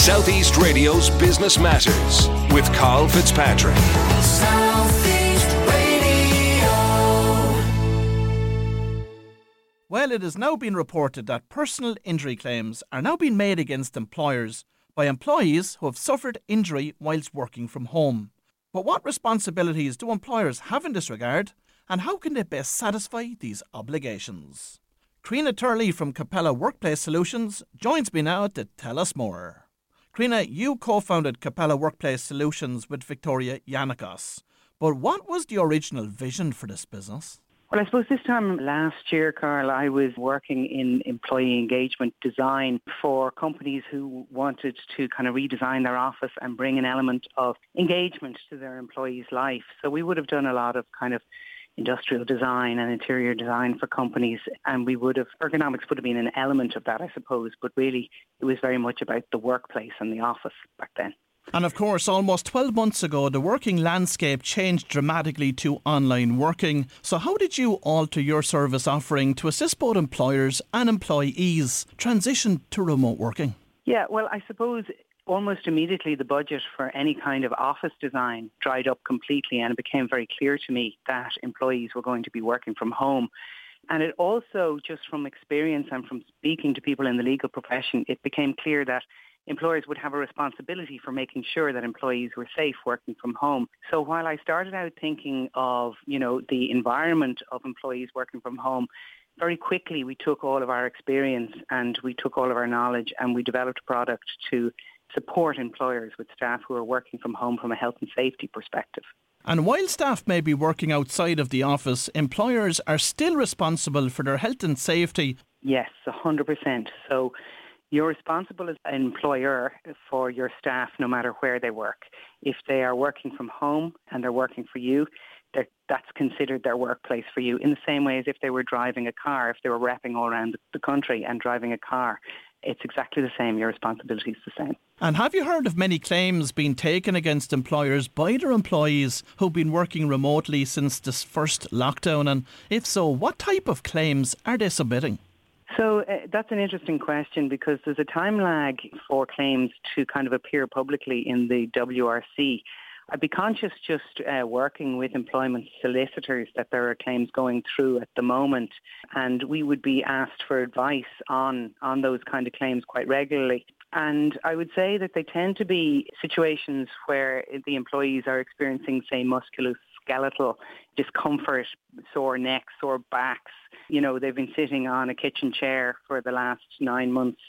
Southeast Radio's Business Matters with Carl Fitzpatrick. Well, it has now been reported that personal injury claims are now being made against employers by employees who have suffered injury whilst working from home. But what responsibilities do employers have in this regard, and how can they best satisfy these obligations? Crina Turley from Capella Workplace Solutions joins me now to tell us more. Crina, you co founded Capella Workplace Solutions with Victoria Yannikos. But what was the original vision for this business? Well, I suppose this time last year, Carl, I was working in employee engagement design for companies who wanted to kind of redesign their office and bring an element of engagement to their employees' life. So we would have done a lot of kind of industrial design and interior design for companies and we would have ergonomics would have been an element of that I suppose but really it was very much about the workplace and the office back then. And of course, almost 12 months ago, the working landscape changed dramatically to online working. So, how did you alter your service offering to assist both employers and employees transition to remote working? Yeah, well, I suppose almost immediately the budget for any kind of office design dried up completely, and it became very clear to me that employees were going to be working from home. And it also, just from experience and from speaking to people in the legal profession, it became clear that employers would have a responsibility for making sure that employees were safe working from home. So while I started out thinking of, you know, the environment of employees working from home, very quickly we took all of our experience and we took all of our knowledge and we developed a product to support employers with staff who are working from home from a health and safety perspective. And while staff may be working outside of the office, employers are still responsible for their health and safety. Yes, 100%. So you're responsible as an employer for your staff no matter where they work. If they are working from home and they're working for you, that's considered their workplace for you in the same way as if they were driving a car, if they were wrapping all around the country and driving a car. It's exactly the same. Your responsibility is the same. And have you heard of many claims being taken against employers by their employees who've been working remotely since this first lockdown? And if so, what type of claims are they submitting? So uh, that's an interesting question because there's a time lag for claims to kind of appear publicly in the WRC. I'd be conscious just uh, working with employment solicitors that there are claims going through at the moment and we would be asked for advice on, on those kind of claims quite regularly. And I would say that they tend to be situations where the employees are experiencing, say, musculoskeletal discomfort, sore necks, sore backs. You know, they've been sitting on a kitchen chair for the last nine months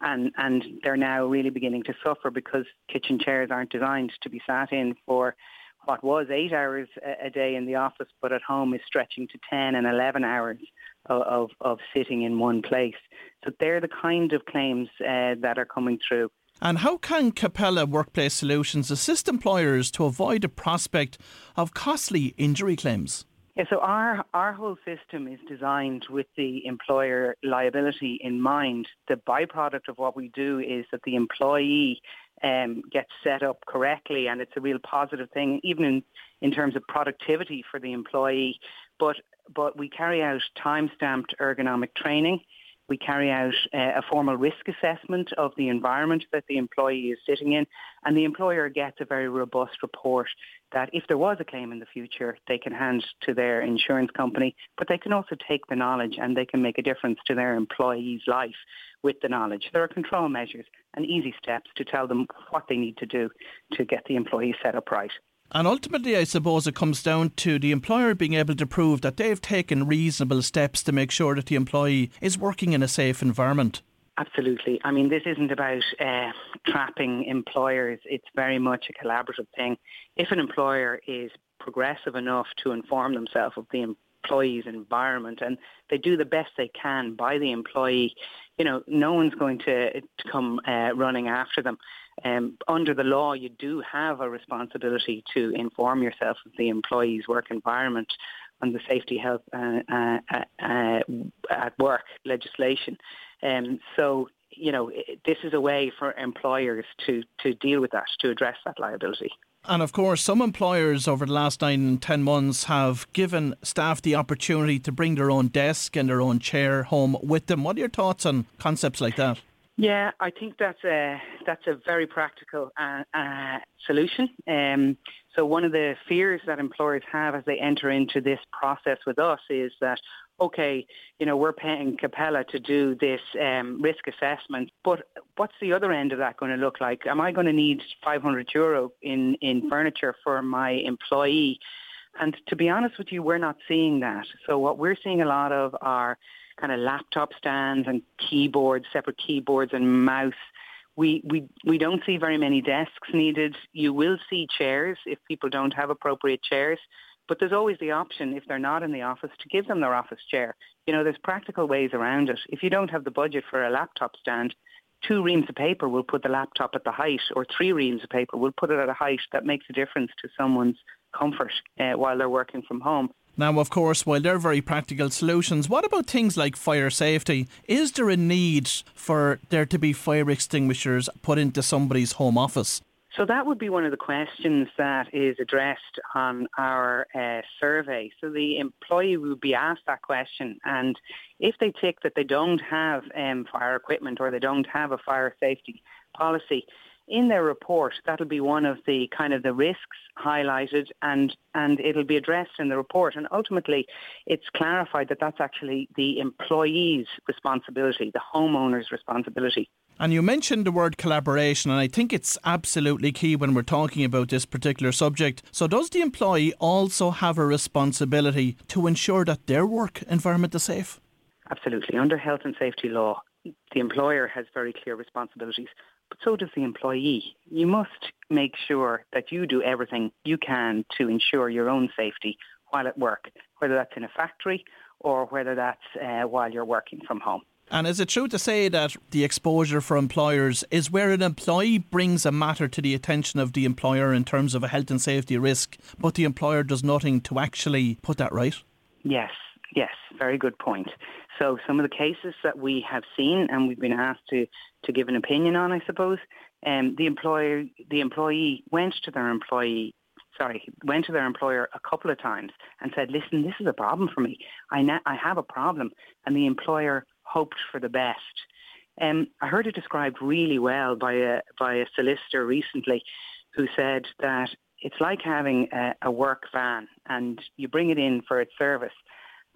and, and they're now really beginning to suffer because kitchen chairs aren't designed to be sat in for what was eight hours a, day in the office, but at home is stretching to 10 and 11 hours of, of, sitting in one place. So they're the kind of claims uh, that are coming through. And how can Capella Workplace Solutions assist employers to avoid the prospect of costly injury claims? Yeah, so our, our whole system is designed with the employer liability in mind. The byproduct of what we do is that the employee um, gets set up correctly and it's a real positive thing, even in, in terms of productivity for the employee. But, but we carry out time-stamped ergonomic training. We carry out uh, a formal risk assessment of the environment that the employee is sitting in, and the employer gets a very robust report that if there was a claim in the future, they can hand to their insurance company, but they can also take the knowledge and they can make a difference to their employee's life with the knowledge. There are control measures and easy steps to tell them what they need to do to get the employee set up right. And ultimately, I suppose it comes down to the employer being able to prove that they've taken reasonable steps to make sure that the employee is working in a safe environment. Absolutely. I mean, this isn't about uh, trapping employers. It's very much a collaborative thing. If an employer is progressive enough to inform themselves of the employee's environment and they do the best they can by the employee, you know, no one's going to, to come uh, running after them. Um, under the law, you do have a responsibility to inform yourself of the employee's work environment on the safety health uh, uh, uh at work legislation. Um, so, you know, this is a way for employers to, to deal with that, to address that liability. And of course, some employers over the last nine ten months have given staff the opportunity to bring their own desk and their own chair home with them. What are your thoughts on concepts like that? Yeah, I think that's a that's a very practical uh, uh, solution. Um, so one of the fears that employers have as they enter into this process with us is that okay, you know, we're paying Capella to do this um, risk assessment, but what's the other end of that going to look like? Am I going to need 500 euro in in furniture for my employee? And to be honest with you, we're not seeing that. So what we're seeing a lot of are kind of laptop stands and keyboards, separate keyboards and mouse. We, we, we don't see very many desks needed. You will see chairs if people don't have appropriate chairs. But there's always the option, if they're not in the office, to give them their office chair. You know, there's practical ways around it. If you don't have the budget for a laptop stand, two reams of paper will put the laptop at the height, or three reams of paper will put it at a height that makes a difference to someone's comfort uh, while they're working from home. Now, of course, while they're very practical solutions, what about things like fire safety? Is there a need for there to be fire extinguishers put into somebody's home office? So that would be one of the questions that is addressed on our uh, survey. So the employee would be asked that question, and if they tick that they don't have um, fire equipment or they don't have a fire safety policy, in their report, that'll be one of the kind of the risks highlighted and, and it'll be addressed in the report. And ultimately, it's clarified that that's actually the employee's responsibility, the homeowner's responsibility. And you mentioned the word collaboration, and I think it's absolutely key when we're talking about this particular subject. So, does the employee also have a responsibility to ensure that their work environment is safe? Absolutely. Under health and safety law, the employer has very clear responsibilities but so does the employee. You must make sure that you do everything you can to ensure your own safety while at work, whether that's in a factory or whether that's uh, while you're working from home. And is it true to say that the exposure for employers is where an employee brings a matter to the attention of the employer in terms of a health and safety risk, but the employer does nothing to actually put that right? Yes, yes, very good point. So some of the cases that we have seen and we've been asked to, to give an opinion on, I suppose, um, the employer, the employee went to their employee, sorry, went to their employer a couple of times and said, listen, this is a problem for me. I, na- I have a problem. And the employer hoped for the best. Um, I heard it described really well by a, by a solicitor recently who said that it's like having a, a work van and you bring it in for its service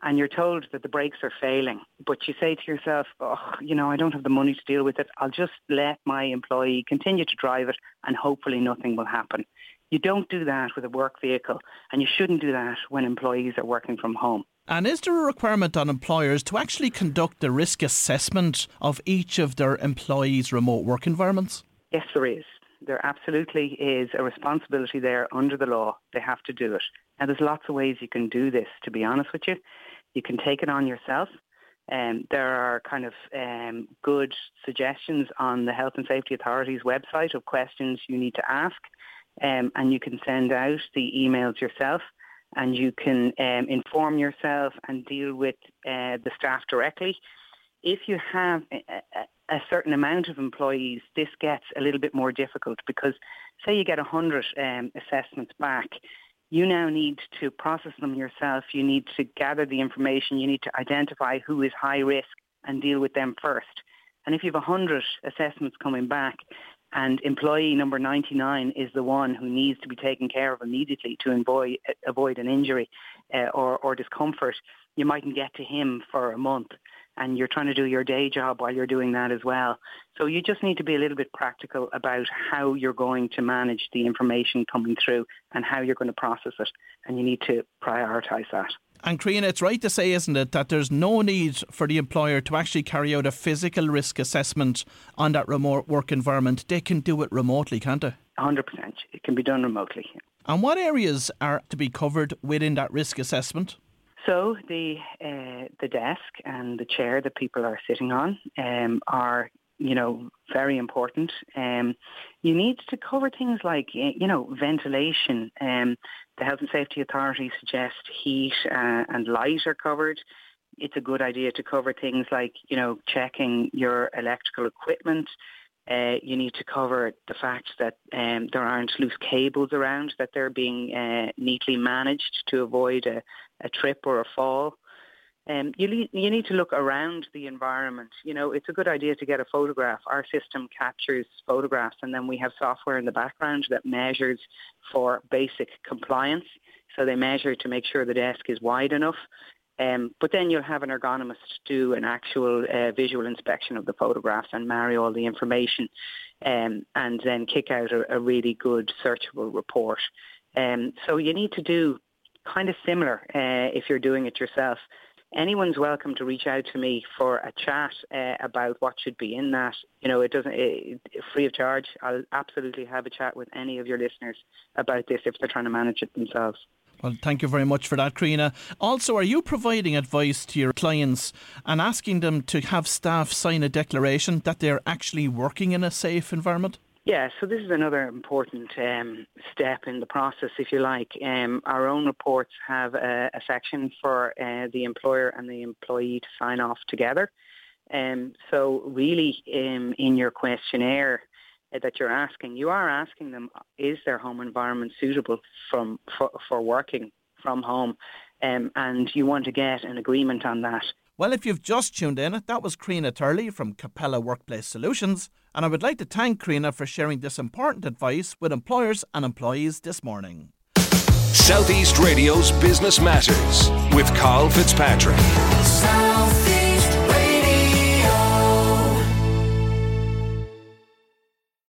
and you're told that the brakes are failing, but you say to yourself, oh, you know, I don't have the money to deal with it. I'll just let my employee continue to drive it and hopefully nothing will happen. You don't do that with a work vehicle and you shouldn't do that when employees are working from home. And is there a requirement on employers to actually conduct a risk assessment of each of their employees' remote work environments? Yes, there is. There absolutely is a responsibility there under the law. They have to do it. And there's lots of ways you can do this, to be honest with you. You can take it on yourself. Um, there are kind of um, good suggestions on the Health and Safety Authority's website of questions you need to ask, um, and you can send out the emails yourself, and you can um, inform yourself and deal with uh, the staff directly. If you have a, a, certain amount of employees, this gets a little bit more difficult because, say, you get 100 um, assessments back you now need to process them yourself. You need to gather the information. You need to identify who is high risk and deal with them first. And if you have 100 assessments coming back and employee number 99 is the one who needs to be taken care of immediately to avoid, avoid an injury uh, or, or discomfort, you mightn't get to him for a month and you're trying to do your day job while you're doing that as well. So you just need to be a little bit practical about how you're going to manage the information coming through and how you're going to process it. And you need to prioritise that. And Karina, it's right to say, isn't it, that there's no need for the employer to actually carry out a physical risk assessment on that remote work environment. They can do it remotely, can't they? 100%. It can be done remotely. And what areas are to be covered within that risk assessment? So the uh, the desk and the chair that people are sitting on um, are you know very important. Um, you need to cover things like you know ventilation. Um, the health and safety authority suggests heat uh, and light are covered. It's a good idea to cover things like you know checking your electrical equipment. Uh, you need to cover the fact that um, there aren't loose cables around, that they're being uh, neatly managed to avoid a, a, trip or a fall. um, you, le- you need to look around the environment. You know, it's a good idea to get a photograph. Our system captures photographs, and then we have software in the background that measures for basic compliance. So they measure to make sure the desk is wide enough. Um, but then you'll have an ergonomist do an actual uh, visual inspection of the photographs and marry all the information um, and then kick out a, a really good searchable report. Um, so you need to do kind of similar uh, if you're doing it yourself. Anyone's welcome to reach out to me for a chat uh, about what should be in that. You know, it doesn't it, free of charge. I'll absolutely have a chat with any of your listeners about this if they're trying to manage it themselves. Well, thank you very much for that, Karina. Also, are you providing advice to your clients and asking them to have staff sign a declaration that they're actually working in a safe environment? Yeah, so this is another important um, step in the process, if you like. Um, our own reports have a, a section for uh, the employer and the employee to sign off together. Um, so really, um, in your questionnaire that you're asking, you are asking them, is their home environment suitable from for, for working from home? Um, and you want to get an agreement on that. Well, if you've just tuned in, that was Karina Turley from Capella Workplace Solutions, and I would like to thank Karina for sharing this important advice with employers and employees this morning. Southeast Radio's Business Matters with Carl Fitzpatrick.